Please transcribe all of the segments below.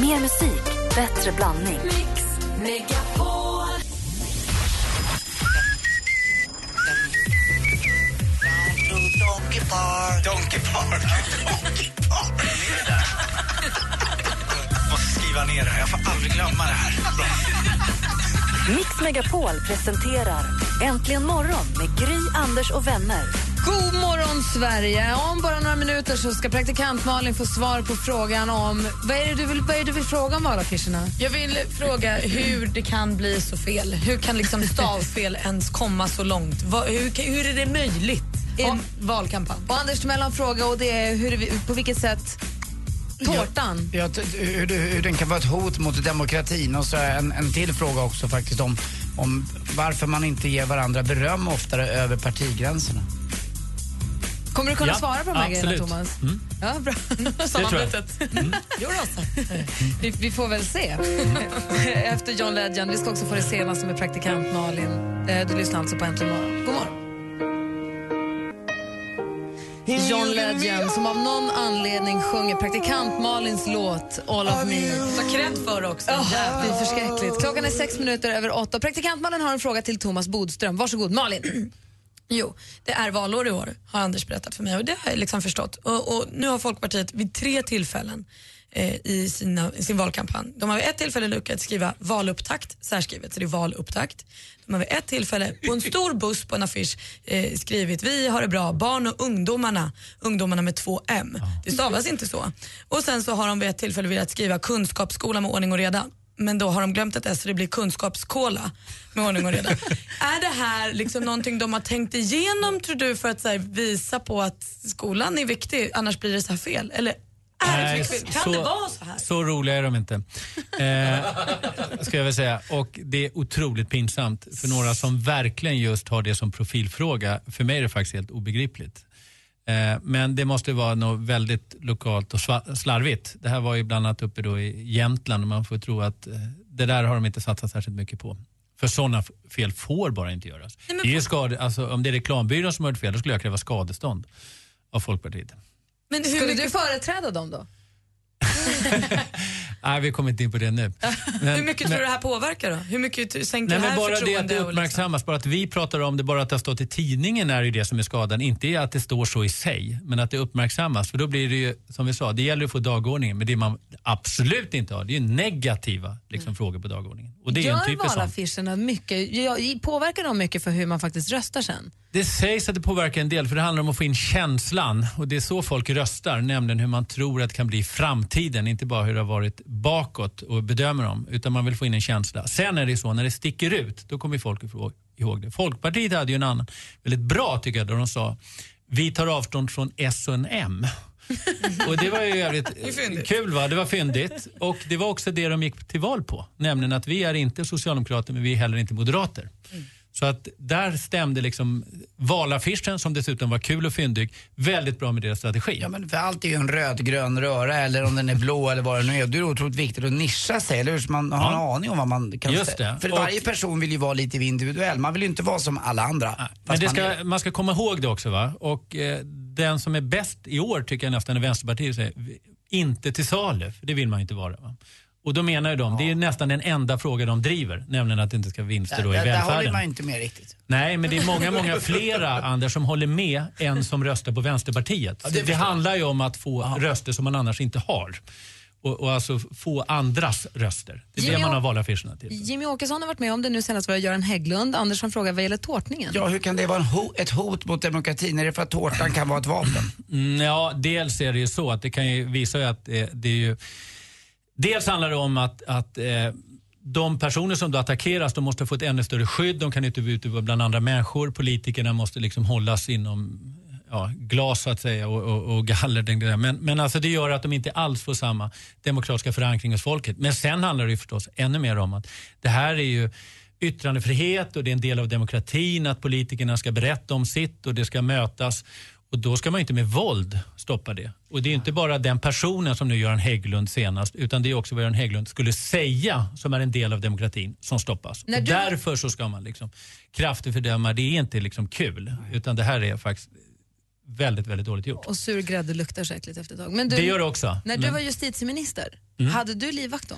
Mer musik, bättre blandning. Mix Megapol. Donkey Park. Donkey Park. Donkey? Jag måste skriva ner det här. Jag får aldrig glömma det här. Mix Megapol presenterar Äntligen morgon med Gry, Anders och vänner. God morgon, Sverige! Om bara några minuter så ska praktikant Malin få svar på frågan om... Vad är det du vill, vad är det du vill fråga om valaffischerna? Jag vill fråga hur det kan bli så fel. Hur kan liksom stavfel ens komma så långt? Hur, hur är det möjligt i en valkampanj? Och Anders Timell har en fråga och det är hur, på vilket sätt tårtan... Ja, t- hur, hur den kan vara ett hot mot demokratin. Och så en, en till fråga också faktiskt om, om varför man inte ger varandra beröm oftare över partigränserna. Kommer du kunna Ja, svara på de här grejerna, absolut. Thomas? Mm. Ja, bra. Samarbetet. Jo då. Vi, vi får väl se. Efter John Legend. Vi ska också få det senaste med praktikant Malin. Eh, Du lyssnar alltså på Äntligen morgon. God morgon. John Legend som av någon anledning sjunger praktikant Malins låt All of me. Så kredd för det också. Oh, det är förskräckligt. Klockan är sex minuter över åtta. Praktikant Malin har en fråga till Thomas Bodström. Varsågod, Malin. Jo, det är valår i år har Anders berättat för mig och det har jag liksom förstått. Och, och nu har Folkpartiet vid tre tillfällen eh, i, sina, i sin valkampanj, de har vid ett tillfälle lyckats skriva valupptakt, särskrivet, så det är valupptakt. De har vid ett tillfälle på en stor buss på en affisch eh, skrivit vi har det bra, barn och ungdomarna, ungdomarna med två M. Det stavas inte så. Och sen så har de vid ett tillfälle velat skriva kunskapsskola med ordning och reda. Men då har de glömt ett S så det blir kunskapskola med ordning och reda. är det här liksom någonting de har tänkt igenom tror du för att så här, visa på att skolan är viktig annars blir det så här fel? Eller är det Nej, så? Kan det vara så här? Så roliga är de inte. Eh, ska jag väl säga. Och det är otroligt pinsamt för några som verkligen just har det som profilfråga. För mig är det faktiskt helt obegripligt. Eh, men det måste vara något väldigt lokalt och slarvigt. Det här var ju bland annat uppe då i Jämtland och man får tro att eh, det där har de inte satsat särskilt mycket på. För sådana fel får bara inte göras. Nej, det är ju skade, alltså, om det är reklambyrån som har gjort fel då skulle jag kräva skadestånd av Folkpartiet. Men hur Skulle mycket, du företräda dem då? Nej, vi kommer inte in på det nu. Men- hur mycket men- tror du det här påverkar då? Hur mycket sänker Nej, det här bara det att det liksom- uppmärksammas, bara att vi pratar om det, bara att det har stått i tidningen är ju det som är skadan. Inte att det står så i sig, men att det uppmärksammas. För då blir det ju, som vi sa, det gäller att få dagordningen. Men det man absolut inte har, det är ju negativa liksom, frågor på dagordningen. Och det är Gör valaffischerna mycket, påverkar de mycket för hur man faktiskt röstar sen? Det sägs att det påverkar en del, för det handlar om att få in känslan. Och det är så folk röstar, nämligen hur man tror att det kan bli i framtiden. Inte bara hur det har varit bakåt och bedömer dem, utan man vill få in en känsla. Sen är det så, när det sticker ut, då kommer folk ihåg det. Folkpartiet hade ju en annan, väldigt bra tycker jag, där de sa vi tar avstånd från S och M. Och det var ju jävligt kul va, det var fyndigt. Och det var också det de gick till val på. Nämligen att vi är inte socialdemokrater men vi är heller inte moderater. Så att där stämde liksom valaffischen som dessutom var kul och fyndig väldigt bra med deras strategi. Ja men för allt är ju en rödgrön röra eller om den är blå eller vad det nu är. Det är otroligt viktigt att nischa sig, eller hur? Så man har en Ja. aning om vad man kan Just det. För Och- varje person vill ju vara lite individuell. Man vill ju inte vara som alla andra. Men fast det man ska, är- man ska komma ihåg det också. va? Och eh, Den som är bäst i år tycker jag nästan är Vänsterpartiet. Säger, "Vi- inte till salu, för det vill man ju inte vara. Va? Och då menar ju de, det är nästan den enda fråga de driver, nämligen att det inte ska vinster då i där, där håller välfärden. man ju inte med riktigt. Nej, men det är många, många flera, Anders, som håller med än som röstar på Vänsterpartiet. det det jag. handlar ju om att få röster som man annars inte har. Och, och alltså få andras röster. Det är det Jimmy man har valaffischerna till. Jimmy Åkesson har varit med om det nu senast var det Göran Hägglund. Anders har frågat vad gäller tårtningen. Ja, hur kan det vara ho- ett hot mot demokratin? Är det för att tårtan kan vara ett vapen? Mm, ja, dels är det ju så att det kan ju visa ju att eh, det är ju... Dels handlar det om att, att eh, de personer som då attackeras de måste få ett ännu större skydd. De kan inte vara ute bland andra människor. Politikerna måste liksom hållas inom ja, glas så att säga och, och, och galler. Men, men alltså det gör att de inte alls får samma demokratiska förankring hos folket. Men sen handlar det ju förstås ännu mer om att det här är ju yttrandefrihet och det är en del av demokratin att politikerna ska berätta om sitt och det ska mötas. Och då ska man inte med våld stoppa det. Och det är inte bara den personen som nu Göran Hägglund senast, utan det är också vad Göran Hägglund skulle säga som är en del av demokratin som stoppas. Du- Därför så ska man liksom kraftigt fördöma, det är inte liksom kul, utan det här är faktiskt väldigt, väldigt dåligt gjort. Och sur grädde luktar så äckligt efter ett tag. Men du, Det gör det också. När du Men- var justitieminister, Hade du livvakt då?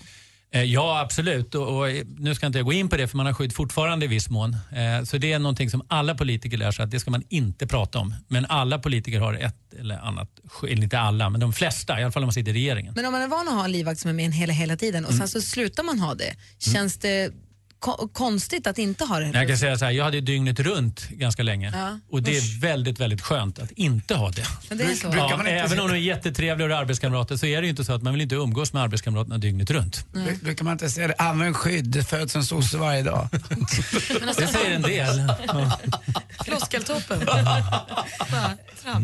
Eh, Ja, absolut. Och, och, eh, nu ska inte jag gå in på det för man har skydd fortfarande i viss mån. Eh, så det är någonting som alla politiker lär sig att det ska man inte prata om. Men alla politiker har ett eller annat skydd, eller inte alla, men de flesta, i alla fall om man sitter i regeringen. Men om man är van att ha en livvakt som är med en hela, hela tiden och sen så slutar man ha det, känns det ko- konstigt att inte ha det? Jag kan säga så här, jag hade dygnet runt ganska länge Ja. och det är väldigt, väldigt skönt att inte ha det. Men det är så. Brukar Ja, man inte även om de är jättetrevliga och arbetskamrater så är det ju inte så att man vill inte umgås med arbetskamraterna dygnet runt. Bru- Brukar man inte säga det? Använd skydd, det föds en sosse varje dag. Det säger en del. Floskeltoppen.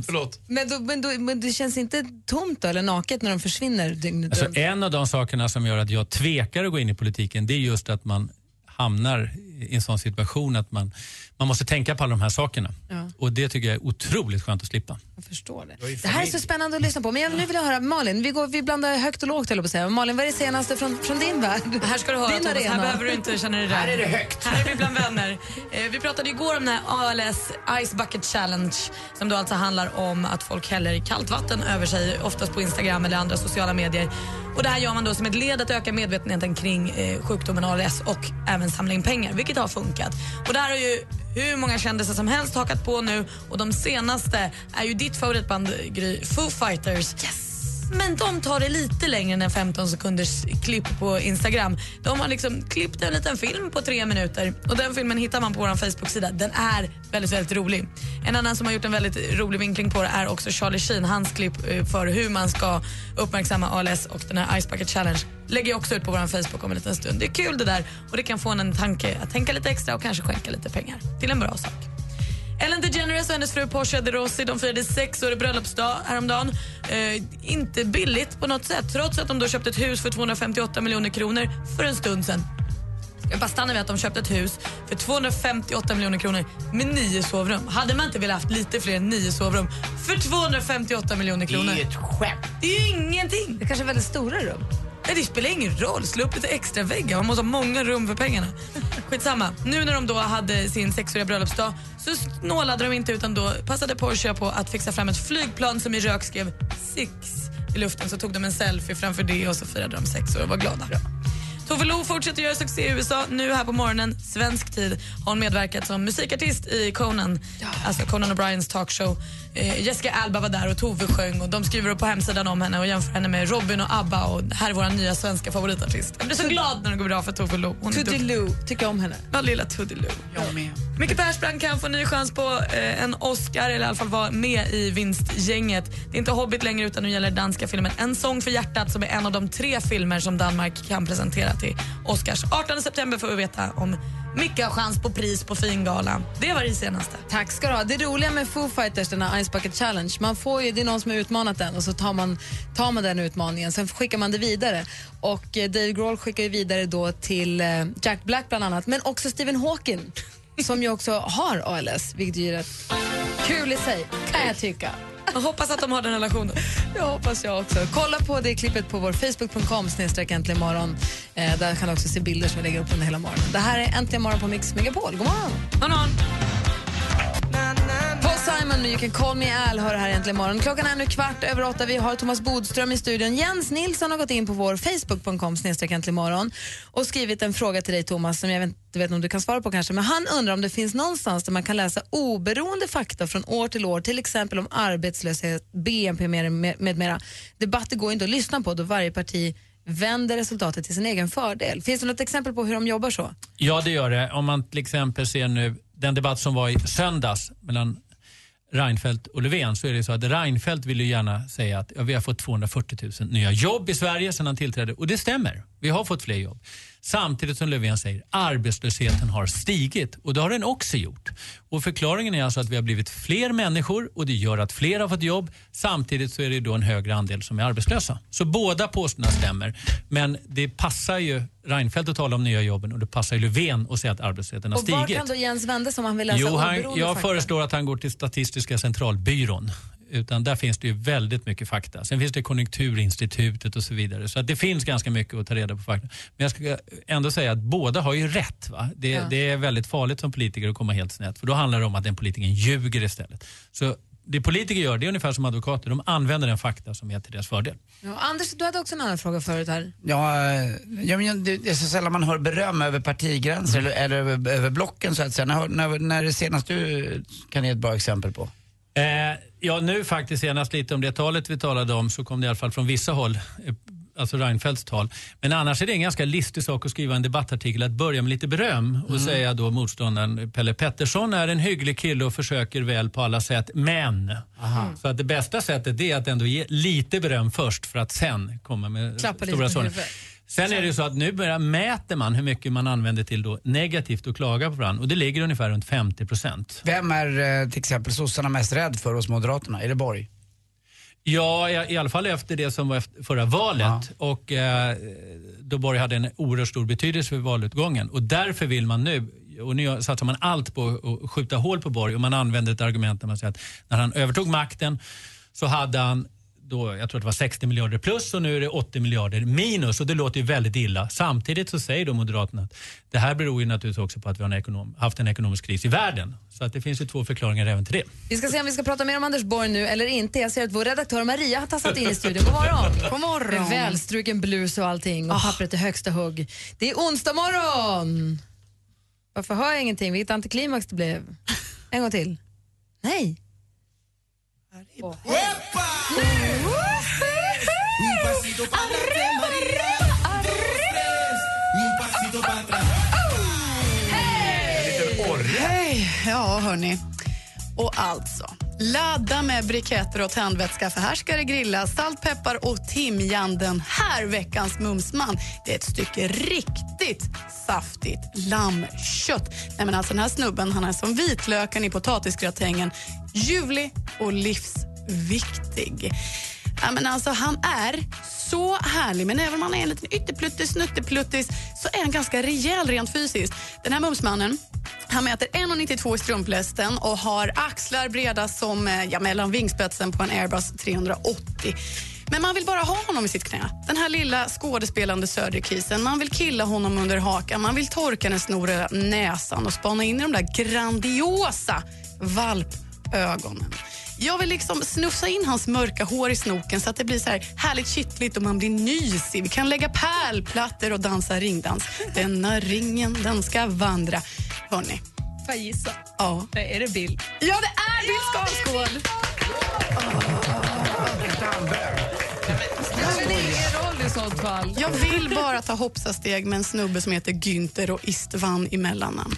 Förlåt. Men, då, men, då, men det känns inte tomt då, eller naket när de försvinner dygnet Alltså, runt? en av de sakerna som gör att jag tvekar att gå in i politiken det är just att man hamnar i en sån situation att man, man måste tänka på alla de här sakerna. Ja. Och det tycker jag är otroligt skönt att slippa. Jag förstår det. Det här är så spännande att lyssna på. Men jag, nu vill jag höra, Malin, vi, går, vi blandar högt och lågt på att säga. Malin, vad är det senaste från, från din värld? Här ska du höra Din Thomas, här arena. behöver du inte känna dig rädd. Här är det högt. Här är vi bland vänner. Eh, vi pratade igår om den här ALS Ice Bucket Challenge som då alltså handlar om att folk häller kallt vatten över sig, oftast på Instagram eller andra sociala medier. Och det här gör man då som ett led att öka medvetenheten kring eh, sjukdomen ALS och även samla in pengar, vilket har funkat. Och det här har ju hur många kändisar som helst hakat på nu och de senaste är ju ditt favoritband Gry, Foo Fighters. Men de tar det lite längre än en 15 sekunders klipp på Instagram. De har liksom klippt en liten film på tre minuter och den filmen hittar man på vår Facebook-sida. Den är väldigt, väldigt rolig. En annan som har gjort en väldigt rolig vinkling på det är också Charlie Sheen. Hans klipp eh, för hur man ska uppmärksamma ALS och den här Ice Bucket Challenge lägger jag också ut på vår Facebook om en liten stund. Det är kul det där och det kan få en en tanke att tänka lite extra och kanske skänka lite pengar till en bra sak. Ellen DeGeneres och hennes fru Portia de Rossi de firade sexårig bröllopsdag häromdagen. Eh, inte billigt på något sätt, trots att de då köpte ett hus för 258 miljoner kronor för en stund sedan. Jag bara stannar vid att de köpte ett hus för 258 miljoner kronor med nio sovrum. Hade man inte velat haft lite fler än nio sovrum för 258 miljoner kronor? ett skämt. Det är ju ingenting. Det kanske är väldigt stora rum. Nej, det spelar ingen roll. Slå upp lite extra väggar. Man måste ha många rum för pengarna. Skitsamma. Nu när de då hade sin sexåriga bröllopsdag så snålade de inte utan då passade Porsche på att fixa fram ett flygplan som i rök skrev Six i luften. Så tog de en selfie framför det och så firade de sex år och var glada. Tove Lo fortsätter göra succé i USA. Nu här på morgonen, svensk tid, har hon medverkat som musikartist i Conan, alltså Conan O'Briens talkshow. Eh, Jessica Alba var där och Tove sjöng och de skriver upp på hemsidan om henne och jämför henne med Robin och ABBA och här är vår nya svenska favoritartist. Jag blir så glad när det går bra för Tove Lo. Toodiloo, tycker om henne. Ja, lilla Toodiloo. Jag med. Micke Persbrandt kan få ny chans på eh, en Oscar eller i alla fall vara med i vinstgänget. Det är inte Hobbit längre utan nu gäller danska filmen En sång för hjärtat som är en av de tre filmer som Danmark kan presentera till Oscars. 18 september får vi veta om Micke har chans på pris på Fingalan. Det var det senaste. Tack ska du ha. Det roliga med Foo Fighters, den här Ice Bucket Challenge, man får ju, det är någon som har utmanat den och så tar man, tar man den utmaningen, sen skickar man det vidare. Och eh, Dave Grohl skickar ju vidare då till eh, Jack Black bland annat, men också Stephen Hawking som ju också har ALS, vilket är rätt kul i sig, kan jag tycka. Jag hoppas att de har den relationen. Jag hoppas jag också. Kolla på det klippet på vår facebook.com snedstreck äntligen morgon. Eh, där kan du också se bilder som vi lägger upp under hela morgonen. Det här är Äntligen morgon på Mix Megapol. God morgon! Någon har Lennon med You can call me Al hör här egentligen imorgon. Klockan är nu kvart över åtta. Vi har Thomas Bodström i studion. Jens Nilsson har gått in på vår facebook.com imorgon och skrivit en fråga till dig Thomas som jag inte vet om du kan svara på kanske. Men han undrar om det finns någonstans där man kan läsa oberoende fakta från år till år, till exempel om arbetslöshet, BNP med, med, med mera. Debatter går inte att lyssna på då varje parti vänder resultatet till sin egen fördel. Finns det något exempel på hur de jobbar så? Ja, det gör det. Om man till exempel ser nu den debatt som var i söndags mellan Reinfeldt och Löfven så är det så att Reinfeldt vill ju gärna säga att ja, vi har fått 240 000 nya jobb i Sverige sedan han tillträdde och det stämmer. Vi har fått fler jobb. Samtidigt som Löfven säger arbetslösheten har stigit och det har den också gjort. Och förklaringen är alltså att vi har blivit fler människor och det gör att fler har fått jobb. Samtidigt så är det då en högre andel som är arbetslösa. Så båda påståendena stämmer. Men det passar ju Reinfeldt att tala om nya jobben och det passar ju Löfven att säga att arbetslösheten har Och var stigit. kan då Jens vända sig om han vill läsa Jo, han, jag fakta? föreslår att han går till Statistiska centralbyrån. Utan där finns det ju väldigt mycket fakta. Sen finns det Konjunkturinstitutet och så vidare. Så att det finns ganska mycket att ta reda på fakta. Men jag ska ändå säga att båda har ju rätt. Va? Det, Ja. det är väldigt farligt som politiker att komma helt snett. För då handlar det om att den politikern ljuger istället. Så det politiker gör det är ungefär som advokater. De använder den fakta som är till deras fördel. Ja, Anders, du hade också en annan fråga förut här. Ja, ja men det, är så sällan man hör beröm över partigränser eller, eller över, över blocken så att säga. När, när, när är det senast du kan ge ett bra exempel på? Eh, ja, nu faktiskt senast lite om det talet vi talade om så kom det i alla fall från vissa håll, eh, alltså Reinfeldts tal. Men annars är det en ganska listig sak att skriva en debattartikel, att börja med lite beröm och säga då motståndaren Pelle Pettersson är en hygglig kille och försöker väl på alla sätt, men. Så att det bästa sättet är att ändå ge lite beröm först för att sen komma med Klappa stora huvudet. Sen är det ju så att nu börjar, mäter man hur mycket man använder till då negativt och klaga på varandra och det ligger ungefär runt 50 procent. Vem är eh, till exempel sossarna mest rädd för hos Moderaterna? Är det Borg? Ja, i, i alla fall efter det som var efter förra valet. Och eh, då Borg hade en oerhört stor betydelse för valutgången. Och därför vill man nu, och nu satsar man allt på att skjuta hål på Borg och man använder ett argument där man säger att när han övertog makten så hade han då, jag tror att det var 60 miljarder plus och nu är det 80 miljarder minus och det låter ju väldigt illa. Samtidigt så säger då Moderaterna att det här beror ju naturligtvis också på att vi har en ekonom, haft en ekonomisk kris i världen. Så att det finns ju två förklaringar även till det. Vi ska se om vi ska prata mer om Anders Borg nu eller inte. Jag ser att vår redaktör Maria har tassat in i studion. God morgon! God morgon. Med välstruken blus och allting och pappret i högsta hugg. Det är onsdag morgon! Varför hör jag ingenting? Vilket antiklimax det blev. En gång till. Nej. Åh. Hej! Ja, hörni. Och alltså, ladda med briketter och tändvätska för här ska det grillas salt, peppar och timjan den här veckans Mumsman. Det är ett stycke riktigt saftigt lammkött. Nej, men alltså, den här snubben han är som vitlöken i potatisgratängen. Ljuvlig och livsviktig. Ja, men alltså, han är så härlig, men även om han är en liten ytterpluttis, snuttepluttis så är han ganska rejäl rent fysiskt. Den här mumsmannen han mäter 1,92 i strumplästen och har axlar breda som eh, ja, mellan vingspetsen på en Airbus 380. Men man vill bara ha honom i sitt knä. Den här lilla skådespelande söderkisen. Man vill killa honom under hakan, man vill torka den snoriga näsan och spana in i de där grandiosa valp valpögonen. Jag vill liksom snufsa in hans mörka hår i snoken så att det blir så här härligt kittligt och man blir nysig. Vi kan lägga pärlplattor och dansa ringdans. Denna ringen, den ska vandra. Hörni. Får jag gissa? Ja. Är det Bill? Ja, det är Bill Skarsgård! Jag vill bara ta hoppsasteg med en snubbe som heter Günther och Istvan i mellannamn.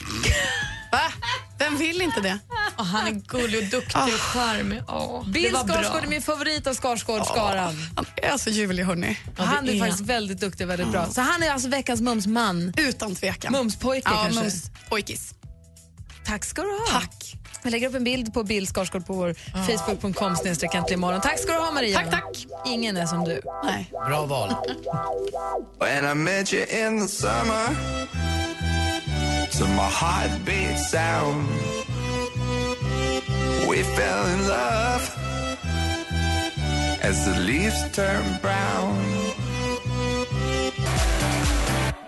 Va? Vem vill inte det? Och han är gullig och duktig och charmig. Åh, det Bill. Skarsgård är min favorit av Skarsgård-skaran. Han är så ljuvlig, hörni. Han är, är faktiskt väldigt duktig och väldigt bra. Så han är alltså veckans mumsman. Utan tvekan. Mumspojke ja, kanske? Mumspojkis. Tack ska du ha. Tack. Vi lägger upp en bild på Bill Skarsgård på vår facebook.com snedstreck äntligen imorgon. Tack ska du ha Maria. Tack, tack. Ingen är som du. Nej. Bra val. To my heartbeat sound We fell in love As the leaves turn brown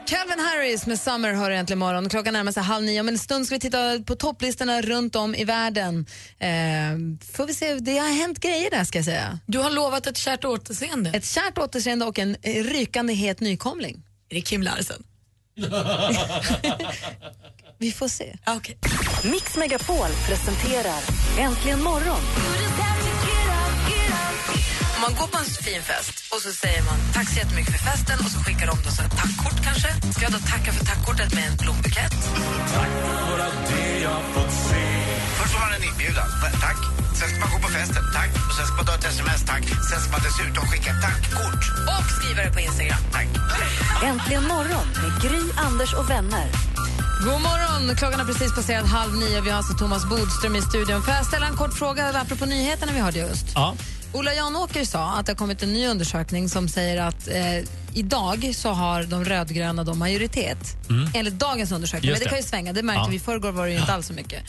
Calvin Harris med Summer hör äntligen imorgon. Klockan närmar sig halv nio. Om en stund ska vi titta på topplistorna runt om i världen. Eh, får vi se, det har hänt grejer där ska jag säga. Du har lovat ett kärt återseende. Ett kärt återseende och en eh, rykande het nykomling. Är det Kim Larsen? Vi får se. Okej. Mix Megapol presenterar Äntligen morgon. Om man går på en fin fest och så säger man tack så jättemycket för festen och så skickar de då så ett tackkort kanske. Ska jag då tacka för tackkortet med en blombukett? Först får man en inbjudan. Tack. Sen ska man gå på festen. Tack. Och sen ska man ta ett sms. Tack. Sen ska man dessutom skicka tackkort. Och skriva det på Instagram. Tack. Äntligen morgon med Gry, Anders och vänner. God morgon! Klockan har precis passerat halv nio. Vi har alltså Thomas Bodström i studion. Får jag ställa en kort fråga apropå nyheterna vi hörde just? Ja. Ola Janåker sa att det har kommit en ny undersökning som säger att eh, idag så har de rödgröna då majoritet. Enligt dagens undersökning. Just Men det kan ju det. svänga, det märkte Ja. vi. I förrgår var det ju inte alls så mycket.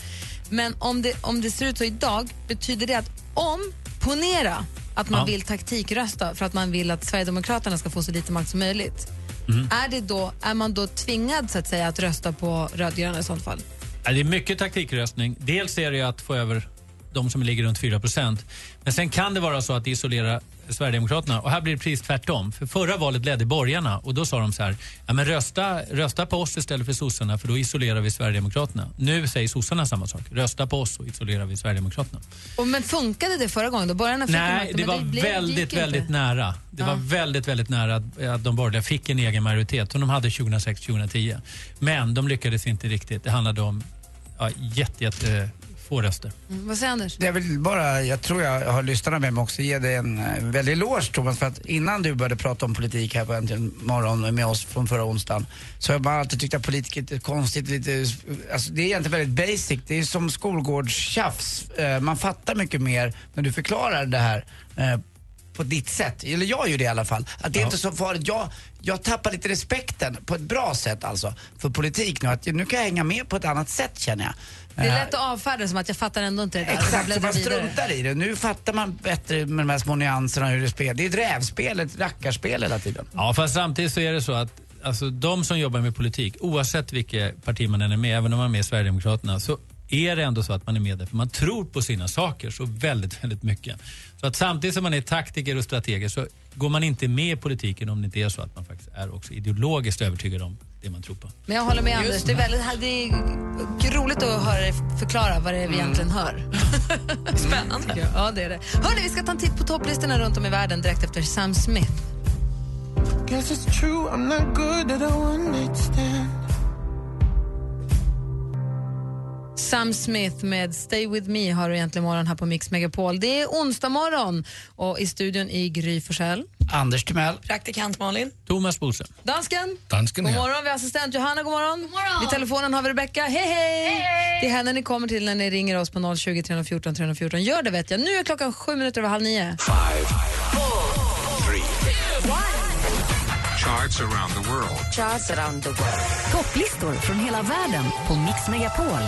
Men om det, om det ser ut så idag, betyder det att om, ponera att man Ja. vill taktikrösta för att man vill att Sverigedemokraterna ska få så lite makt som möjligt. Mm. Är, det då, är man då tvingad så att säga att rösta på rödgröna i sånt fall? Det är mycket taktikröstning. Dels är det att få över de som ligger runt 4% Men sen kan det vara så att det isolerar Sverigedemokraterna. Och här blir det precis tvärtom. För förra valet ledde borgarna och då sa de så här, ja, men rösta, rösta på oss istället för sossarna för då isolerar vi Sverigedemokraterna. Nu säger sossarna samma sak, rösta på oss och isolerar vi Sverigedemokraterna. Och, men funkade det förra gången? Då borgarna fick Nej, makten, det var blev- väldigt, gick inte. väldigt nära. Det Ja. var väldigt, väldigt nära att, att de borgerliga fick en egen majoritet som de hade 2006-2010. Men de lyckades inte riktigt. Det handlade om ja, jätte, jätte få röster. Mm, vad säger Anders? Jag vill bara, jag tror jag har lyssnarna med mig också, ge dig en eh, väldig eloge Thomas för att innan du började prata om politik här på Äntligen morgon med oss från förra onsdagen så har jag bara alltid tyckt att politiker är konstigt, lite, alltså det är egentligen väldigt basic, det är som skolgårdstjafs. Eh, Man fattar mycket mer när du förklarar det här eh, på ditt sätt, eller jag gör det i alla fall. Att det är inte så farligt. Jag, jag tappar lite respekten på ett bra sätt alltså för politik nu. Att nu kan jag hänga med på ett annat sätt känner jag. Det är Eh, lätt att avfärda som att jag fattar ändå inte det där. Exakt, så man vidare. struntar i det. Nu fattar man bättre med de här små nyanserna hur det spelar. Det är ett rävspel, ett rackarspel hela tiden. Ja, fast samtidigt så är det så att alltså, de som jobbar med politik, oavsett vilket parti man än är med, även om man är med i Sverigedemokraterna, så är det ändå så att man är med där för man tror på sina saker så väldigt, väldigt mycket. Så att samtidigt som man är taktiker och strateger så går man inte med i politiken om det inte är så att man faktiskt är också ideologiskt övertygad om det man tror på. Men jag håller med Anders. Det är, väldigt, det är roligt att höra dig förklara vad det är vi egentligen hör. Spännande. Ja, det är det. Hörni, vi ska ta en titt på topplistorna runt om i världen direkt efter Sam Smith. Guess it's true, I'm not good at a one night stand. Sam Smith med Stay With Me har du egentligen morgon här på Mix Megapol. Det är onsdag morgon och i studion i Gry Forssell. Anders Timell. Praktikant Malin. Thomas Bodström. Dansken. Dansken God morgon, vi har assistent Johanna, god morgon. Vid telefonen har vi Rebecka, hej hej! Det är henne ni kommer till när ni ringer oss på 020 314 314. Gör det vet jag. Nu är klockan sju minuter över halv nio. Charts around the world. Charts around the world. Topplistor från hela världen på Mix Megapol.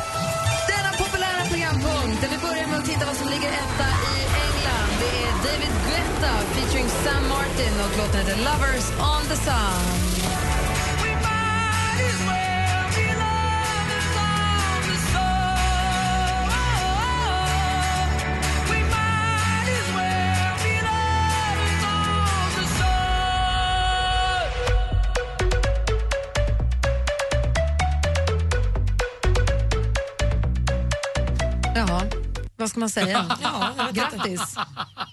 Denna populära programpunkt där vi börjar med att titta vad som ligger etta i England. Det är David Guetta featuring Sam Martin och låten heter Lovers on the Sun. Vad ska man säga? Grattis!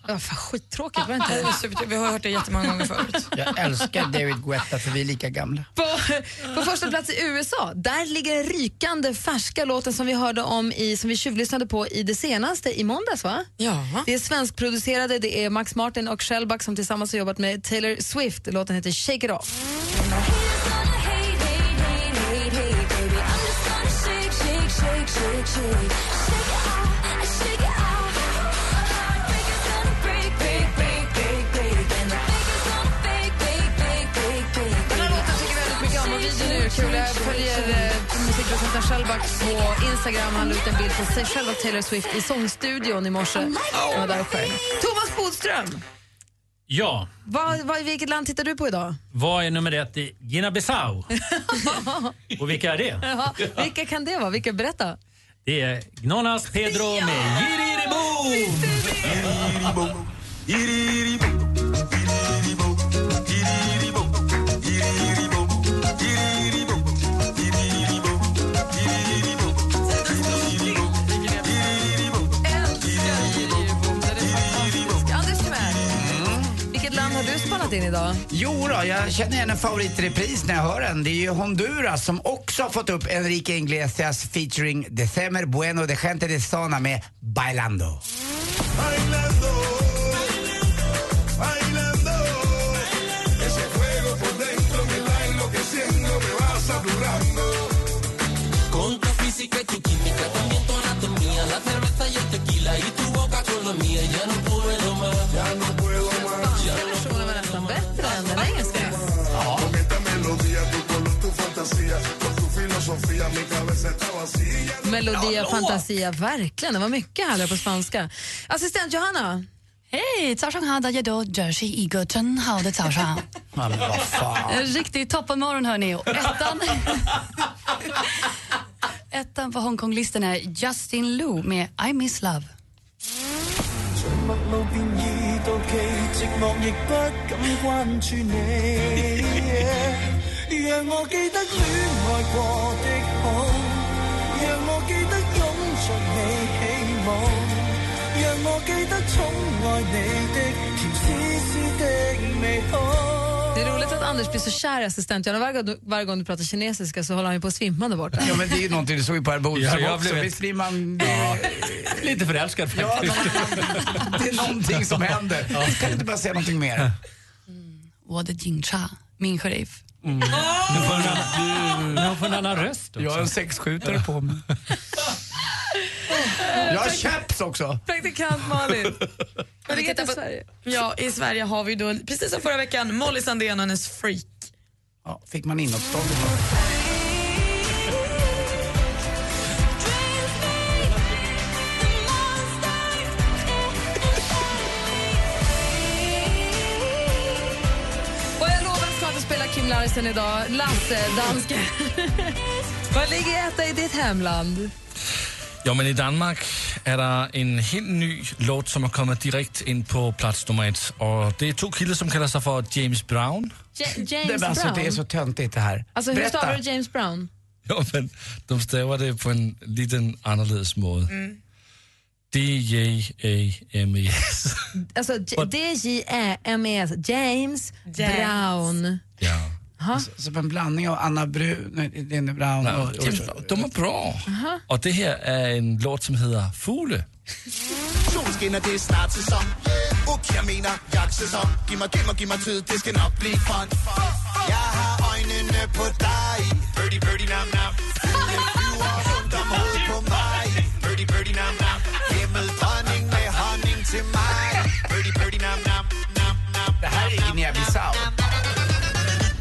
Ja, fan, skittråkigt, var det Det inte? super- Vi har hört det jättemånga gånger förut. Jag älskar David Guetta för vi är lika gamla. På, på första plats i USA, där ligger den rykande färska låten som vi hörde om i, som vi tjuvlyssnade på i det senaste i måndags va? Ja. Det är svenskproducerade, det är Max Martin och Shellback som tillsammans har jobbat med Taylor Swift. Låten heter Shake It Off. Kul. Jag följer eh, musikproducenten Shellback på Instagram. Han la ut en bild på sig själv och Taylor Swift i sångstudion i morse. Jag var där och sjöng. Thomas Bodström, Ja, vad, vad, vilket land tittar du på idag? vad är nummer ett i Guinea-Bissau? Och vilka är det? Jaha, vilka kan det vara? Vilka, berätta. Det är Gnonas Pedro med Jiriribo! Anders spanat in idag? Jo då, jag känner igen en favorit i repris när jag hör den. Det är ju Honduras som också har fått upp Enrique Iglesias featuring December Bueno de Gente de Zona med Bailando. Con Sofía, mi cabeza está vacía. Melodia Fantasia, verkligen. Det var mycket här på spanska. Assistent Johanna. Hej! 早上好，大家都，这是一个真好的早上。Men vad fan. En riktig toppenmorgon hörni. Ettan, ettan på Hongkonglistan är Justin Lu med I Miss Love. 在陌路便已到期，寂寞亦不敢關注你。让我记得恋爱过的好，让我记得拥着你希望，让我记得宠爱你的甜丝丝的美好。Det är roligt att Anders blir så kär i assistenten. Varje, gång- varje gång du pratar kinesiska så håller han ju på att svimma där borta. Ja men det är ju någonting, det såg ju på herr Bodström Ja, jag också. blev- Visst blir man... Lite förälskad faktiskt. Det är någonting som händer. Kan du inte bara säga någonting mer? 我的警 察，min sheriff. Du får annan, du, får en annan röst också. Jag har en sexskjutare på mig. Jag har chaps också. Praktikant Malin. Vad Vi tittar i på- Sverige? Ja, i Sverige har vi då, precis som förra veckan, Molly Sandén och hennes Freak. Ja, fick man inåtstånd lovar snart att spela Kim Larsen idag. Lasse, danske. Vad ligger etta i ditt hemland? Jo, men i Danmark er der en helt ny låt, som er kommet direkte ind på plads nummer et. Og det er to kilder, som kalder sig for James Brown. Ja- Det, James men alltså, Brown? det är så töntigt det här. Alltså hur stavar du James Brown? Jo, men de staver det på en liten anderledes måde. D-J-A-M-E-S. Alltså J- D-J-Ä-M-E-S. James Brown. ja. Som en blandning av Anna Brun, Lene Brown och... och de er bra. Og det her er en låt, som hedder Fugle. Solen skinner, det er snart sæson. Uk, jeg mener jagtsæson. Giv mig, giv mig, giv mig tid, det skal nok blive fun. Jeg har øjnene på dig. Birdie, birdie, nam, nam. Det här är Guinea-Bissau.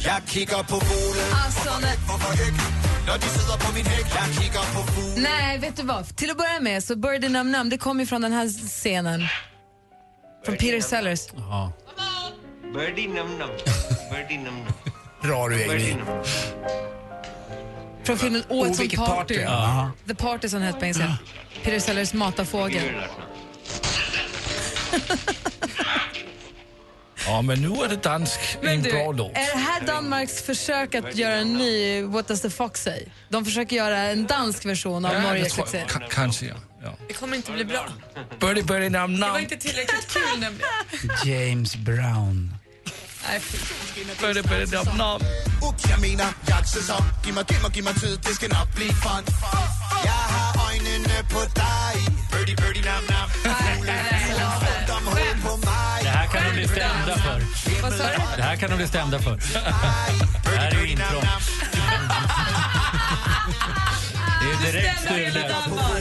Jeg kigger på. Alltså, nej. Vet du vad? Till att börja med så Birdie Num Num, det kommer ju från den här scenen. Från Peter Sellers. Ja. Birdie num num. Birdie num num. Bra du Amy. Från filmen Oh, Åt som party. party, ja. The Party som den heter på engelska. Peter Sellers matarfågel. Ja, men nu er det dansk en du, bra låt. är det här Danmarks försök att göra en ny What does the fox say? De försöker göra en dansk version av Norges tror succé. jeg. Ka- Kanskje, ja. ja. Det kommer inte bli bra. Birdie, birdie, nam, Det var inte tillräckligt kul nämligen. James Brown. Nej, fy. Birdie, birdie, nam, nam. Uk, jeg mener jagtsæson. Giv mig, giv mig, giv mig tid, det skal nok blive fun. Jeg har øjnene på dig. Birdie, birdie, nam, nam. Stämda för. Vad sa du? Det här kan de bli stämda för. Det här är ju intrång. Det är direkt stulet.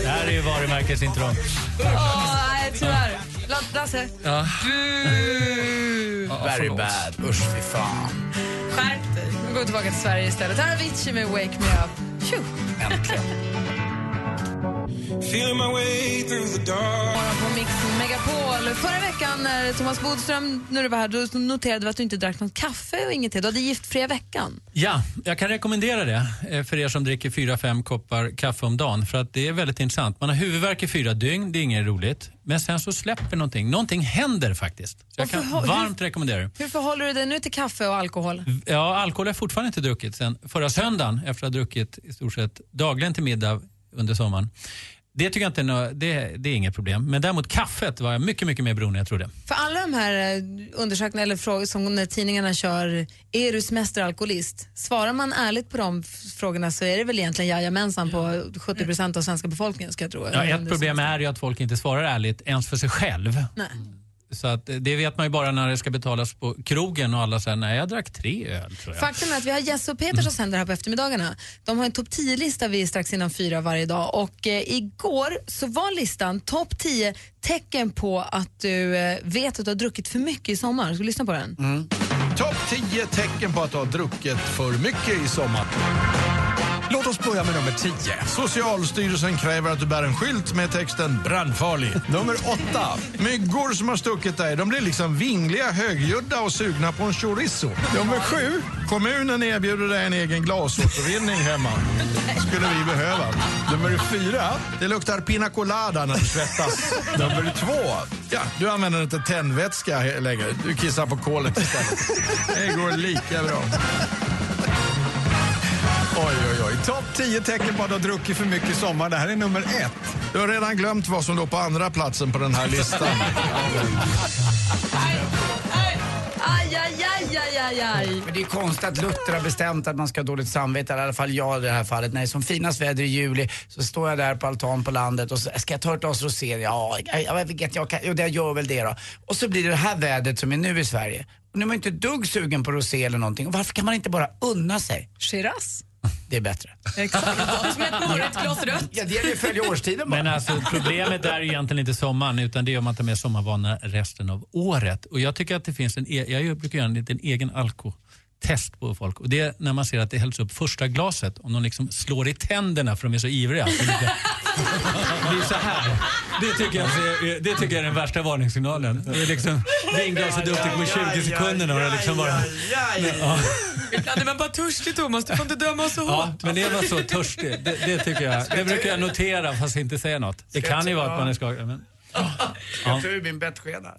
Det här är ju varumärkesintrång. Åh, nej, tyvärr. La- Lasse? Ja. Very bad. Usch, fy fan. Skärp dig. Nu går vi tillbaka till Sverige istället. Här har Avicii med Wake Me Up. Tjo! Äntligen. På Mix Megapol. Förra veckan när Thomas Bodström, när du var här, då noterade vi att du inte drack något kaffe och inget te. Du hade giftfria veckan. Ja, jag kan rekommendera det eh, för er som dricker fyra fem koppar kaffe om dagen. För att det är väldigt intressant. Man har huvudvärk i fyra dygn, det är inget roligt. Men sen så släpper någonting. Någonting händer faktiskt. Så jag kan varmt rekommendera det. Hur förhåller du dig nu till kaffe och alkohol? Ja, alkohol har jag fortfarande inte druckit sen förra söndagen efter att ha druckit i stort sett dagligen till middag under sommaren. Det tycker jag inte är, det, det är inget problem. Men däremot kaffet var jag mycket, mycket mer beroende än jag trodde. För alla de här eh, undersökningarna eller frågor som när tidningarna kör, är du semesteralkoholist? Svarar man ärligt på de frågorna så är det väl egentligen jajamensan på 70 procent av svenska befolkningen ska jag tro. Ja, ett problem är ju att folk inte svarar ärligt ens för sig själv. Nej. Så att, eh, det vet man ju bara när det ska betalas på krogen och alla säger nej jag drack tre öl tror jag. Faktum är att vi har Jesse och Peter som sänder här på eftermiddagarna. De har en topp 10-lista vi är strax innan fyra varje dag och eh, igår så var listan topp 10 tecken på att du eh, vet att du har druckit för mycket i sommar. Ska vi lyssna på den? Topp 10 tecken på att du har druckit för mycket i sommar. Låt oss börja med nummer 10. Socialstyrelsen kräver att du bär en skylt med texten brandfarlig. Nummer 8. Myggor som har stuckit dig, de blir liksom vingliga, högljudda och sugna på en chorizo. Nummer 7. Kommunen erbjuder dig en egen glasåtervinning hemma. Skulle vi behöva. Nummer 4. Det luktar pina colada när du svettas. Nummer 2. Ja, du använder inte tändvätska längre. Du kissar på kolet istället. Det går lika bra. Oj, oj, oj. Topp 10 tecken på att du har druckit för mycket i sommar. Det här är nummer ett. Du har redan glömt vad som låg på andra platsen på den här listan. Aj, aj, aj, aj, aj, aj. Men det är konstigt att Luther har bestämt att man ska ha dåligt samvete, i alla fall jag i det här fallet. När det är som finast väder i juli så står jag där på altan på landet och så, ska jag ta ett glas rosé? Ja, jag, jag vet, jag kan, jo, det gör väl det då. Och så blir det det här vädret som är nu i Sverige. Och nu är man inte dugg sugen på rosé eller någonting. Och varför kan man inte bara unna sig? Shiraz. Det är bättre. Exakt. Som ett morgot glas rött. Ja, det gäller ju att följa årstiden bara. Men alltså, problemet är egentligen inte sommaren utan det är om man tar med sommarvana resten av året. Och jag tycker att det finns en, e- jag brukar göra en liten egen alkotest på folk. Och det är när man ser att det hälls upp första glaset, om de liksom slår i tänderna för de är så ivriga. Det blir så här. Det tycker, jag, är- det tycker jag är den värsta varningssignalen. Det är liksom, vinglaset är uppe på 20 sekunder och det liksom bara... Ja. Ibland är man bara törstig Thomas, du får inte döma så hårt. Ja, men det var så törstig. Det, det tycker jag. Det brukar jag notera fast inte säga något. Det kan ju vara att man är skakad. Men... Jag tar ur min bettskena.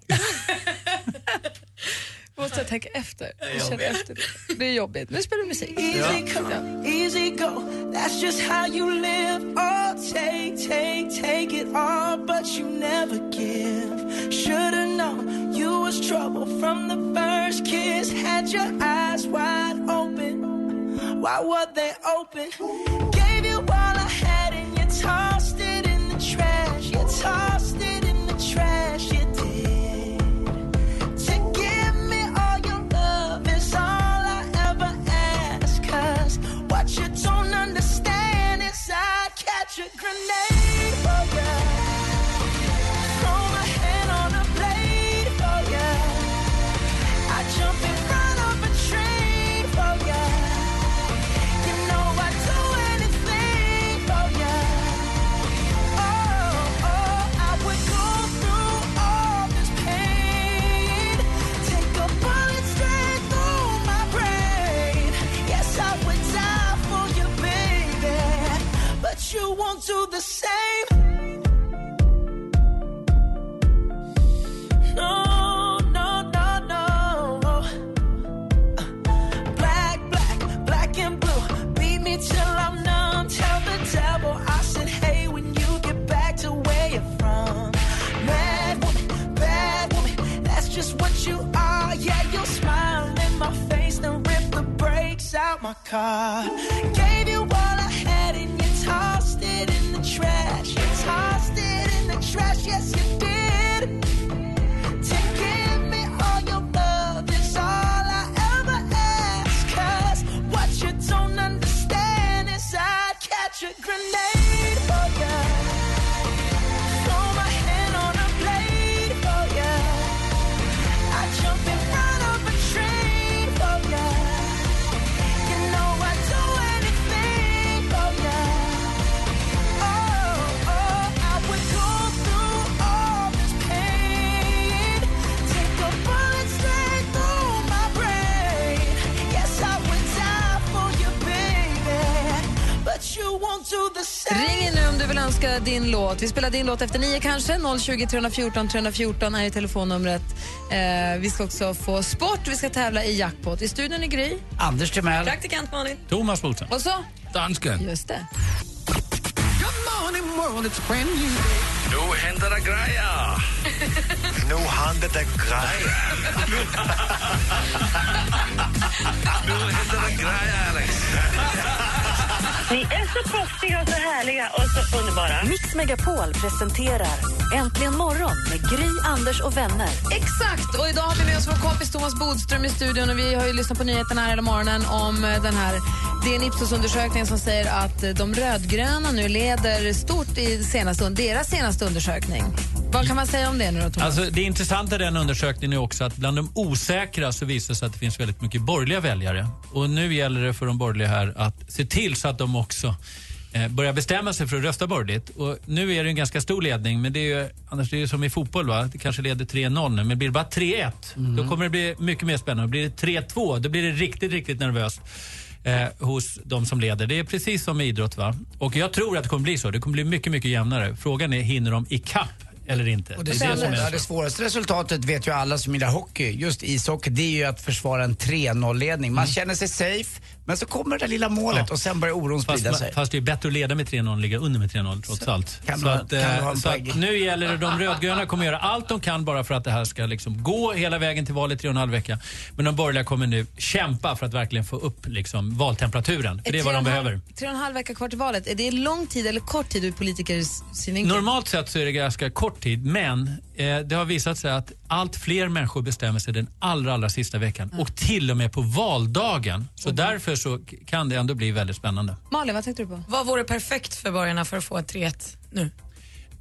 Måste jag tänka efter. Jag känner efter det. det är jobbigt. Nu spelar vi musik. Easy come, easy go. That's just how you live. Oh, take, take, take it all, but you never give. Should've known you was trouble from the first kiss. Had your eyes wide open. Why were they open? car. Get du vill önska din låt. Vi spelar din låt efter nio kanske. 020 314 314 är telefonnumret. Eh, vi ska också få sport. Vi ska tävla i jackpot. I studion är Gry. Anders Timell. Praktikant Malin. Thomas Bodström. Och så? Dansken. Just det. morning world, it's brand new. Nu händer det grejer. Nu händer det grejer. Nu händer det grejer, Alex. Ni är så proffsiga och så härliga och så underbara. Mix Megapol presenterar Äntligen morgon med Gry, Anders och vänner. Exakt! Och idag har vi med oss vår kompis Thomas Bodström i studion. Och vi har ju lyssnat på nyheterna här hela morgonen om eh, den här DN Ipsos-undersökningen som säger att eh, de rödgröna nu leder stort i senaste, deras senaste undersökning. Vad kan man säga om det nu då, Thomas? Alltså, det intressanta i den undersökningen är också att bland de osäkra så visar det sig att det finns väldigt mycket borgerliga väljare. Och nu gäller det för de borgerliga här att se till så att de också eh, börjar bestämma sig för att rösta borgerligt. Och nu är det en ganska stor ledning, men det är ju, Anders, det är ju som i fotboll, va? det kanske leder 3-0 nu, men blir det bara 3-1, då kommer det bli mycket mer spännande. Blir det 3-2, då blir det riktigt, riktigt nervöst. Eh, hos de som leder. Det är precis som i idrott. Va? Och jag tror att det kommer bli så. Det kommer bli mycket, mycket jämnare. Frågan är, hinner de ikapp eller inte? Och det, är det som är det svåraste resultatet vet ju alla som gillar hockey, just ishockey, det är ju att försvara en 3-0-ledning. Man känner sig safe, men så kommer det där lilla målet och sen börjar oron sprida Fast, sig. fast det är bättre att leda med 3-0 än ligga under med 3-0 trots allt. kan så du ha- att, kan eh, en så att nu gäller det, de rödgröna kommer göra allt de kan bara för att det här ska liksom gå hela vägen till valet i tre och en halv vecka. Men de borgerliga kommer nu kämpa för att verkligen få upp liksom valtemperaturen. För det är vad de och behöver. Tre och en halv vecka kvar till valet. Är det lång tid eller kort tid ur politikers synvinkel? Normalt sett så är det ganska kort tid, men eh, det har visat sig att allt fler människor bestämmer sig den allra, allra sista veckan och till och med på valdagen. Så därför så kan det ändå bli väldigt spännande. Malin, vad tänkte du på? Vad vore perfekt för borgarna för att få ett 3-1 nu?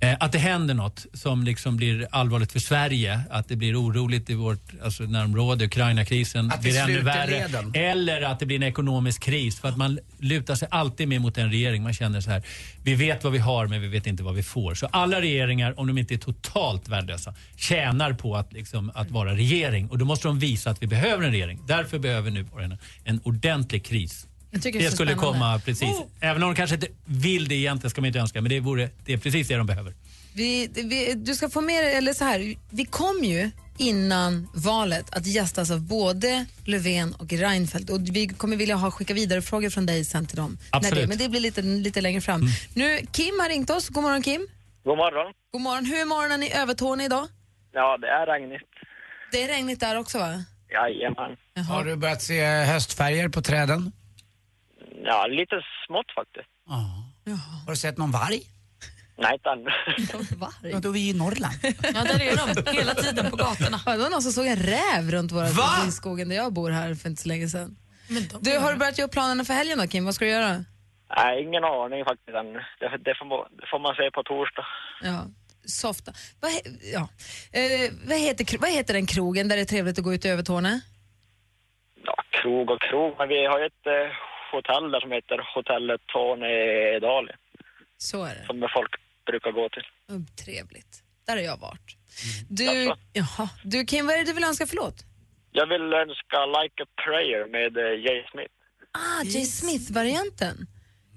Eh, att det händer något som liksom blir allvarligt för Sverige. Att det blir oroligt i vårt alltså, närområde, Ukraina-krisen blir ännu värre. leden. Eller att det blir en ekonomisk kris. För att man lutar sig alltid mer mot en regering. Man känner så här, vi vet vad vi har men vi vet inte vad vi får. Så alla regeringar, om de inte är totalt värdelösa, tjänar på att, liksom, att vara regering. Och då måste de visa att vi behöver en regering. Därför behöver nu borgarna en ordentlig kris. Det Det skulle spännande. komma precis. Oh. Även om de kanske inte vill det egentligen, ska man inte önska. Men det, vore, det är precis det de behöver. Vi, vi, du ska få med dig- eller så här, vi kom ju innan valet att gästas av både Löfven och Reinfeldt och vi kommer vilja ha skicka vidare frågor från dig sen till dem. Absolut. Det, men det blir lite, lite längre fram. Nu, Kim har ringt oss. God morgon Kim. God morgon. God morgon. Hur är morgonen i Övertorneå idag? Ja, det är regnigt. Det är regnigt där också va? Jajamän. Har du börjat se höstfärger på träden? Ja, lite smått faktiskt. Har du sett någon varg? Nej, inte än. Ja, då är vi i Norrland. Ja, där är de hela tiden på gatorna. Ja, det var någon som såg en räv runt våra Va? i skogen där jag bor här för inte så länge sedan. Du, har du börjat göra planerna för helgen då Kim? Vad ska du göra? Nej, ingen aning faktiskt än. Det, det, får, man- det får man se på torsdag. Ja, softa. Vad, ja. eh, vad, heter, vad heter den krogen där det är trevligt att gå ut i Övertorneå? Ja, krog och krog, men vi har ju ett eh, hotell där som heter Hotellet Tornedalen. Så är det. Som folk brukar gå till. Oh, trevligt. Där har jag varit. Du, jaha. du Kim, vad är det du vill önska för låt? Jag vill önska Like a Prayer med eh, Jay Smith. Ah, Jay Smith-varianten.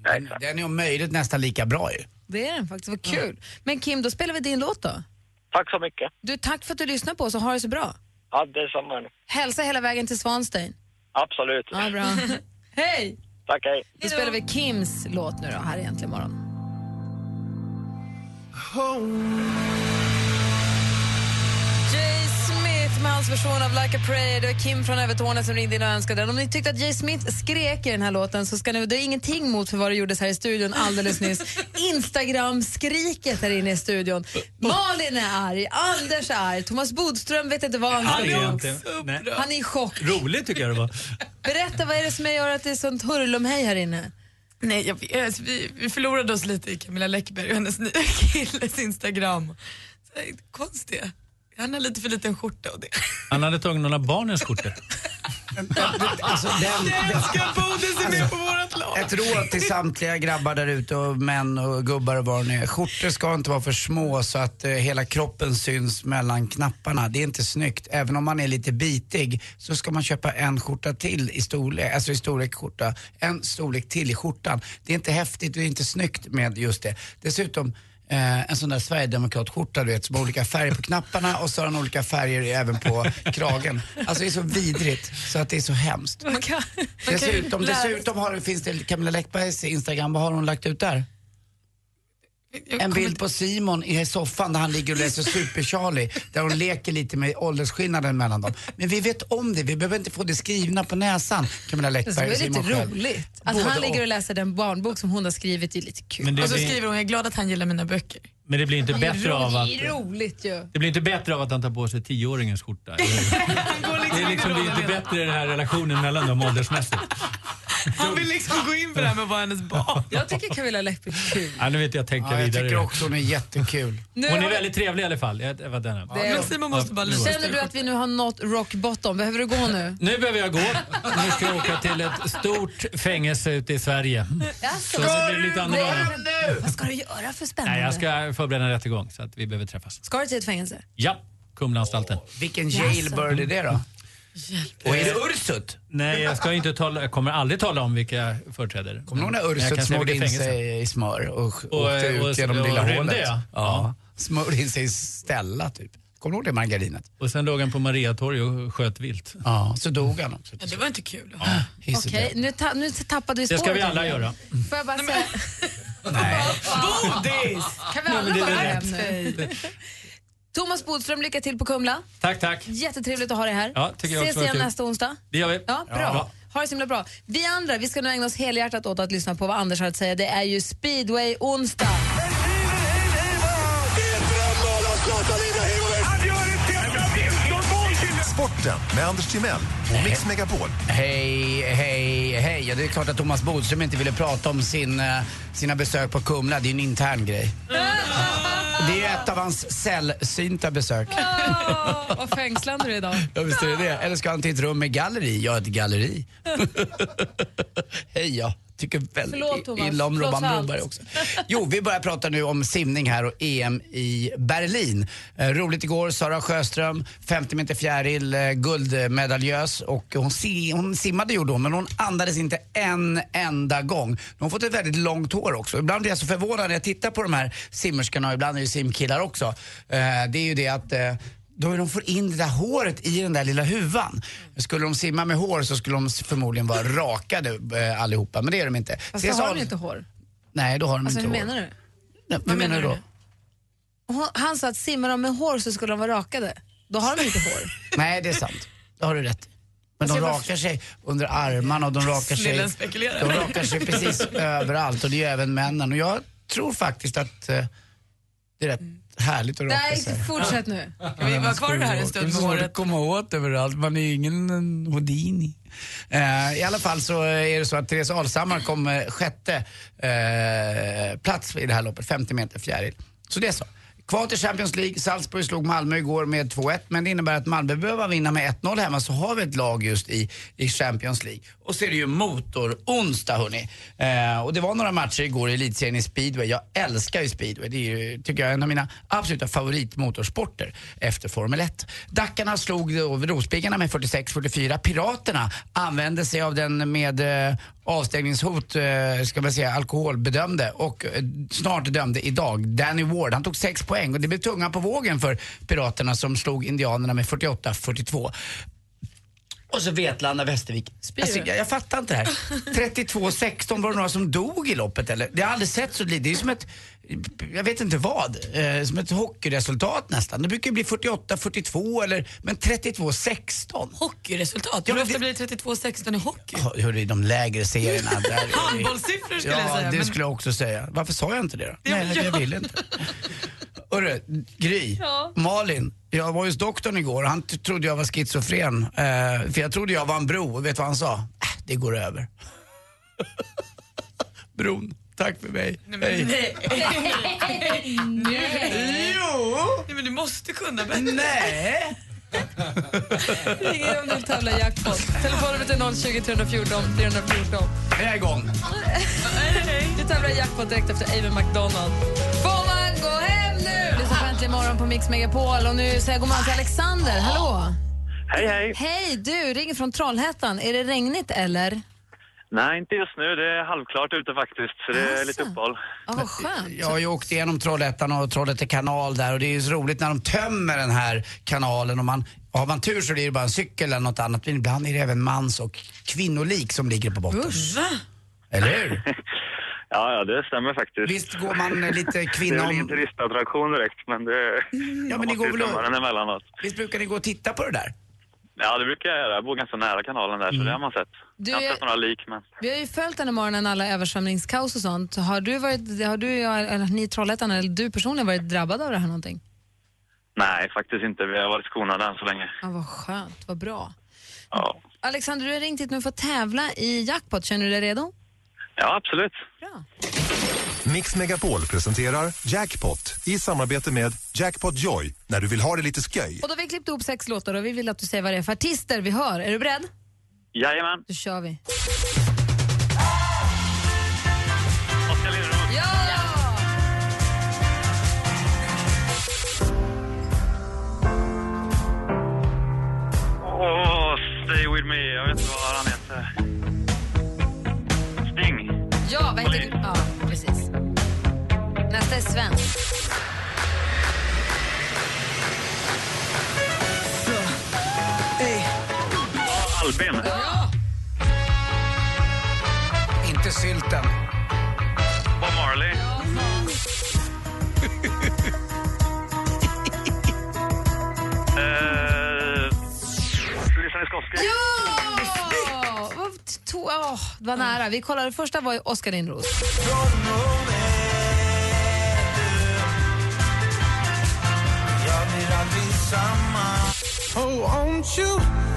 Den, den är om möjligt nästan lika bra ju. Det är den faktiskt, vad kul. Men Kim, då spelar vi din låt då. Tack så mycket. Du, tack för att du lyssnar på oss och ha det så bra. Ja, det är samma. Hälsa hela vägen till Svanstein. Absolut. Ja, bra. Hej! Tack, hej. Då spelar vi Kims låt nu då, här i Äntligen morgon. Med hans version av Like a Prayer. Det var Kim från Övertorneå som ringde in och önskade den. Om ni tyckte att Jay Smith skrek i den här låten så ska ni, det är ingenting mot för vad det gjordes här i studion alldeles nyss. Instagram-skriket här inne i studion. Malin är arg, Anders är arg, Thomas Bodström vet inte vad han ska nej. Han är i chock. Roligt tycker jag det var. Berätta, vad är det som gör att det är sånt hurlumhej här inne? Nej, jag, vet, alltså, vi, vi förlorade oss lite i Camilla Läckberg och hennes nya killes Instagram. Så. Han har lite för liten skjorta och det. Han hade tagit några barnens skjortor. Alltså, den, Ett råd till samtliga grabbar där ute och män och gubbar och vad är. Skjortor ska inte vara för små så att eh, hela kroppen syns mellan knapparna. Det är inte snyggt. Även om man är lite bitig så ska man köpa en skjorta till i storlek, alltså i storlek skjorta. En storlek till i skjortan. Det är inte häftigt och det är inte snyggt med just det. Dessutom Eh, en sån där Sverigedemokratskjorta du vet som har olika färger på knapparna och så har den olika färger även på kragen. Alltså det är så vidrigt så att det är så hemskt. Man kan, Dessutom, lära sig- dessutom har, finns det Camilla Läckbergs Instagram, vad har hon lagt ut där? En bild på Simon i soffan där han ligger och läser Super-Charlie. Där hon leker lite med åldersskillnaden mellan dem. Men vi vet om det, vi behöver inte få det skrivna på näsan. Camilla Det Läckberg och lite Simon själv. roligt. Att Både han ligger och. läser den barnbok som hon har skrivit är lite kul. Men det och så blir- skriver hon, jag är glad att han gillar mina böcker. Men det blir inte bättre av att... Det är roligt ju. Det blir inte bättre av att han tar på sig tioåringens skorta. Det är liksom, det är inte bättre i den här relationen mellan dem åldersmässigt. Han vill liksom gå in på det här med att vara hennes barn. Jag tycker Camilla Läckby är kul. Ja, nu vet jag tänka Ja, jag vidare. tycker också hon är jättekul. Nu Hon är väldigt trevlig i alla fall. Jag, jag den här. Det är- Men Simon måste bara lyssna. Känner du att vi nu har nått rock bottom? Behöver du gå nu? Nu behöver jag gå. Nu ska jag åka till ett stort fängelse ute i Sverige. Så det blir lite annorlunda. Vad ska du göra för spännande? Nej, jag ska förbereda en rättegång så att vi behöver träffas. Ska du till ett fängelse? Ja, Kumlaanstalten. Vilken jailbird är det då? Och är det Ursut? Nej, jag, ska inte tala, jag kommer aldrig tala om vilka jag företräder. Kommer du ihåg när Ursut smorde vilket in fängelse. sig i smör och, Och, åkte ut och- genom och lilla rymde, hålet? ja. ja. Smörjde in sig i Stella typ. Kommer du ihåg det margarinet? Och sen låg han på Mariatorg och sköt vilt. Ja, så dog han också. Ja, det var inte kul. Okej, nu, ta, nu tappade vi Det spåret. ska vi alla göra. Får jag bara säga... Bodis! Kan vi Nej, alla men det är Thomas Bodström, lycka till på Kumla. Tack, tack. Jättetrevligt att ha dig här. Ja, tycker jag Ses också var igen kul. nästa onsdag. Det gör vi. Ja, bra. Ha det så himla bra. Vi andra vi ska nu ägna oss helhjärtat åt att lyssna på vad Anders har att säga. Det är ju speedway-onsdag. Sporten med Anders Timell och Mix Megapol. Hej, hej, hej. Ja, det är klart att Thomas Bodström inte ville prata om sin, eh, sina besök på Kumla. Det är ju en intern grej. Det är ett av hans sällsynta besök. Oh, vad fängslande du är idag. Ja, visst är det det. Eller ska han till ett rum med galleri? Ja, ett galleri. Hej, tycker väldigt Förlåt, Thomas. illa om Robban. Broberg också. Jo, vi börjar prata nu om simning här och EM i Berlin. Eh, roligt igår, Sara Sjöström, 50 meter fjäril, eh, guldmedaljös och hon, si hon simmade gjorde hon, men hon andades inte en enda gång. Hon har fått ett väldigt långt hår också. Ibland blir jag så förvånad när jag tittar på de här simmerskorna och ibland är det simkillar också. Eh, det är ju det att eh, då de får in det där håret i den där lilla huvan. Skulle de simma med hår så skulle de förmodligen vara rakade eh, allihopa, men det är de inte. Fast Så då har de inte hår. Nej, då har de Alltså inte hur hår. menar du? Nej, vad menar du då? Hon- Han sa att simmar de med hår så skulle de vara rakade. Då har de inte hår. Nej, det är sant. Det har du rätt. Men Alltså, de rakar sig under armarna och de rakar sig, de rakar sig precis överallt och det är ju även männen. Och jag tror faktiskt att eh, det är rätt härligt att raka Nej, sig. fortsätt nu. Kan vi vara kvar här en stund med Det håret? komma åt överallt, man är ju ingen Houdini. Eh, I alla fall så är det så att Therese Alshammar kom eh, sjätte eh, plats i det här loppet, 50 meter fjäril. Så det är så. Kvar till Champions League, Salzburg slog Malmö igår med 2-1 men det innebär att Malmö behöver vinna med 1-0 hemma så har vi ett lag just i, i Champions League. Och så är det ju motor-onsdag hörni. Eh, och det var några matcher igår i elitserien i speedway. Jag älskar ju speedway. Det är ju, tycker jag, är en av mina absoluta favoritmotorsporter efter Formel 1. Dackarna slog då Rospiggarna med 46-44. Piraterna använde sig av den med eh, avstängningshot, eh, ska man säga, alkoholbedömde och eh, snart dömde idag. Danny Ward, han tog 6 poäng och det blev tunga på vågen för Piraterna som slog Indianerna med 48-42. Och så Vetlanda, Västervik. Alltså, jag, jag fattar inte det här. 32-16 var det några som dog i loppet eller? Det har aldrig sett så lite. Det är som ett, jag vet inte vad, eh, som ett hockeyresultat nästan. Det brukar ju bli 48-42 eller, men 32-16. Hockeyresultat? Ja, Hur men ofta det- blir det 32-16 i hockey? Ja, Hörru, i de lägre serierna. Där Handbollssiffror skulle ja, jag säga. det men- skulle jag också säga. Varför sa jag inte det då? Nej, ja. jag ville inte. Hörru, Gry, Ja. Malin. Jag var hos doktorn igår han trodde jag var schizofren. Eh, för jag trodde jag var en bro. Och vet du vad han sa? Äh, det går över. Bron, tack för mig. Hej. Nej. Nej. Jo! Nej, men du måste kunna bättre. Nej! Ring in om du vill tävla i jackpot. Telefonnumret är 020 314 314. Jag är igång. Du tävlar i jackpot direkt efter Aven McDonald. Får man gå hem nu? Lyssna på Äntligen morgon på Mix Megapol. Och nu säger jag god morgon till Alexander. Hallå! Hej, hej. Hej, du ringer från Trollhättan. Är det regnigt eller? Nej, inte just nu. Det är halvklart ute faktiskt, så det är lite uppehåll. Ja, vad skönt. Jag har ju åkt igenom Trollhättan och Trollhätte kanal där och det är ju så roligt när de tömmer den här kanalen och man har man tur så blir det bara en cykel eller något annat men ibland är det även mans och kvinnolik som ligger på botten. Va? Eller hur? Ja, ja, det stämmer faktiskt. Visst går man lite Det är kvinna ingen turistattraktion direkt, men det... Ja, men det man går väl emellanåt. Visst brukar ni gå och titta på det där? Ja, det brukar jag göra. Jag bor ganska nära kanalen där, så det har man sett. Du jag har inte sett några lik, men... Vi har ju följt den här morgonen, alla översvämningskaos och sånt. Har du, varit, har du eller ni i Trollhättan, eller du personligen varit drabbad av det här någonting? Nej, faktiskt inte. Vi har varit skonade än så länge. Ja, vad skönt, vad bra. Ja. Alexander, du har ringt hit nu för att tävla i jackpot. Känner du dig redo? Ja, absolut. Mix Megapol presenterar Jackpot i samarbete med Jackpot Joy när du vill ha det lite sköj. Och då har vi klippt ihop sex låtar och vi vill att du säger vad det är för artister vi hör. Är du beredd? Jajamän. Då kör vi. Oskar Lindros. Ja! Åh, stay with me. Jag vet inte vad han heter. Nästa är Sven. Albin. Ja! Inte sylten. Bob Marley. Eh, Miskovsky. Ja! Vad to- åh, det var nära. Vi kollade, första var ju Oskar Lindros. Samma Oh, won't you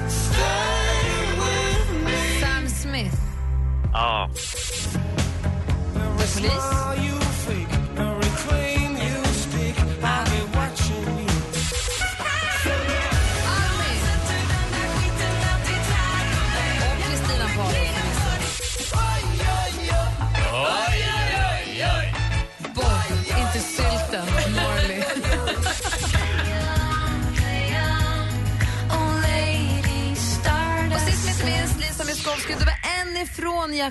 stay with me Sam Smith. Ja. Every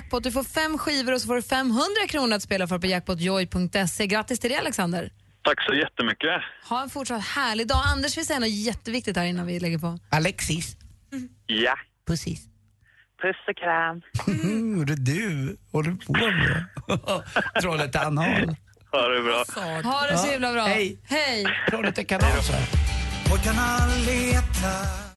jackpot. Du får fem skivor och så får du 500 kronor att spela för på jackpotjoy.se. Grattis till det, Alexander. Tack så jättemycket. Ha en fortsatt härlig dag. Anders vill säga något jätteviktigt här innan vi lägger på. Alexis. Ja. Pussis. Puss och kram. Mm, det är du håller på med. Trollhättan Hall. Ha det bra. Ha det så himla bra. Hej. Hej. Trollhätte kanal så här. Pojkarna letar